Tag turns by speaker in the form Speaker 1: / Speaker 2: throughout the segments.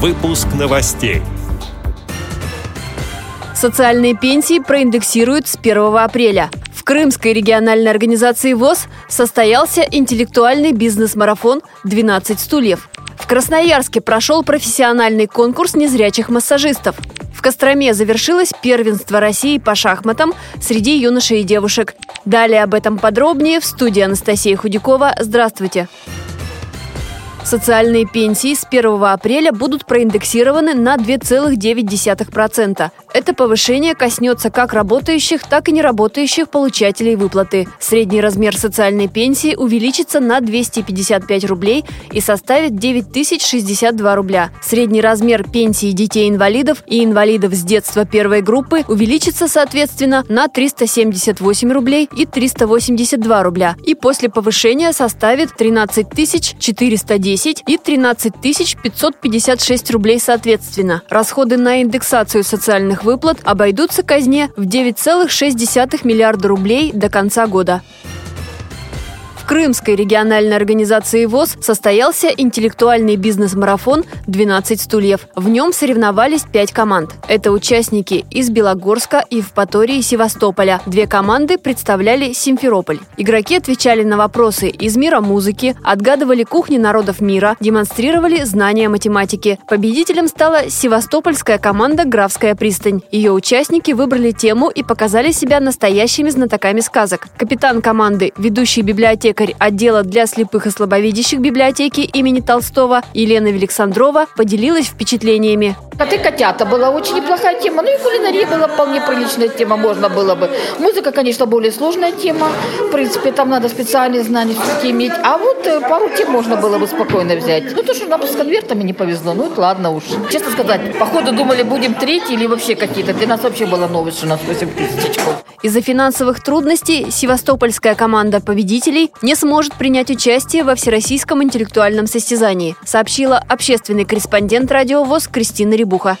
Speaker 1: Выпуск новостей.
Speaker 2: Социальные пенсии проиндексируют с 1 апреля. В Крымской региональной организации ВОЗ состоялся интеллектуальный бизнес-марафон «12 стульев». В Красноярске прошел профессиональный конкурс незрячих массажистов. В Костроме завершилось первенство России по шахматам среди юношей и девушек. Далее об этом подробнее в студии Анастасия Худякова. Здравствуйте! Социальные пенсии с 1 апреля будут проиндексированы на 2,9%. Это повышение коснется как работающих, так и неработающих получателей выплаты. Средний размер социальной пенсии увеличится на 255 рублей и составит 9062 рубля. Средний размер пенсии детей-инвалидов и инвалидов с детства первой группы увеличится, соответственно, на 378 рублей и 382 рубля. И после повышения составит 13 410 10 и 13 556 рублей соответственно. Расходы на индексацию социальных выплат обойдутся казне в 9,6 миллиарда рублей до конца года. Крымской региональной организации ВОЗ состоялся интеллектуальный бизнес-марафон «12 стульев». В нем соревновались пять команд. Это участники из Белогорска, Евпатории и Севастополя. Две команды представляли Симферополь. Игроки отвечали на вопросы из мира музыки, отгадывали кухни народов мира, демонстрировали знания математики. Победителем стала севастопольская команда «Графская пристань». Ее участники выбрали тему и показали себя настоящими знатоками сказок. Капитан команды, ведущий библиотек библиотекарь отдела для слепых и слабовидящих библиотеки имени Толстого Елена Александрова поделилась впечатлениями.
Speaker 3: Коты котята была очень неплохая тема. Ну и кулинария была вполне приличная тема, можно было бы. Музыка, конечно, более сложная тема. В принципе, там надо специальные знания все-таки иметь. А вот э, пару тем можно было бы спокойно взять. Ну то, что нам с конвертами не повезло, ну это ладно уж. Честно сказать, походу думали, будем третий или вообще какие-то. Для нас вообще была новость, что у нас 8 тысяч.
Speaker 2: Из-за финансовых трудностей севастопольская команда победителей не сможет принять участие во всероссийском интеллектуальном состязании, сообщила общественный корреспондент радио ВОЗ Кристина Рябуха.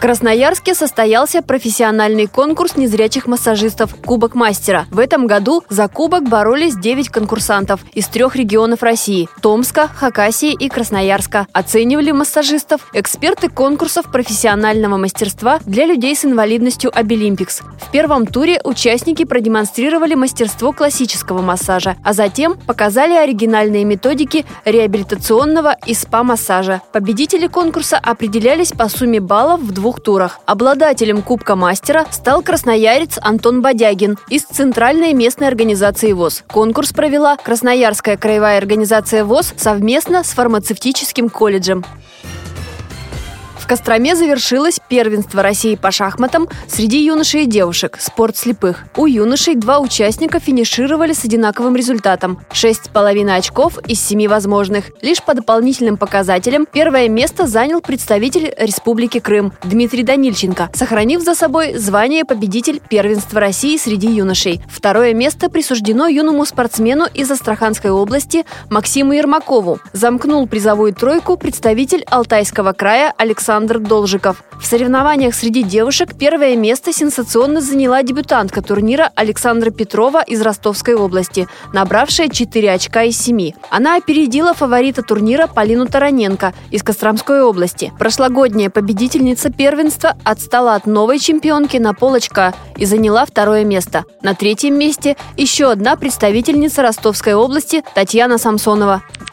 Speaker 2: Красноярске состоялся профессиональный конкурс незрячих массажистов «Кубок мастера». В этом году за кубок боролись 9 конкурсантов из трех регионов России – Томска, Хакасии и Красноярска. Оценивали массажистов эксперты конкурсов профессионального мастерства для людей с инвалидностью «Обилимпикс». В первом туре участники продемонстрировали мастерство классического массажа, а затем показали оригинальные методики реабилитационного и СПА-массажа. Победители конкурса определялись по сумме баллов в двух двух турах. Обладателем Кубка мастера стал красноярец Антон Бодягин из Центральной местной организации ВОЗ. Конкурс провела Красноярская краевая организация ВОЗ совместно с фармацевтическим колледжем. Костроме завершилось первенство России по шахматам среди юношей и девушек «Спорт слепых». У юношей два участника финишировали с одинаковым результатом – 6,5 очков из 7 возможных. Лишь по дополнительным показателям первое место занял представитель Республики Крым Дмитрий Данильченко, сохранив за собой звание победитель первенства России среди юношей. Второе место присуждено юному спортсмену из Астраханской области Максиму Ермакову. Замкнул призовую тройку представитель Алтайского края Александр Александр Должиков. В соревнованиях среди девушек первое место сенсационно заняла дебютантка турнира Александра Петрова из Ростовской области, набравшая 4 очка из 7. Она опередила фаворита турнира Полину Тараненко из Костромской области. Прошлогодняя победительница первенства отстала от новой чемпионки на полочка и заняла второе место. На третьем месте еще одна представительница Ростовской области Татьяна Самсонова.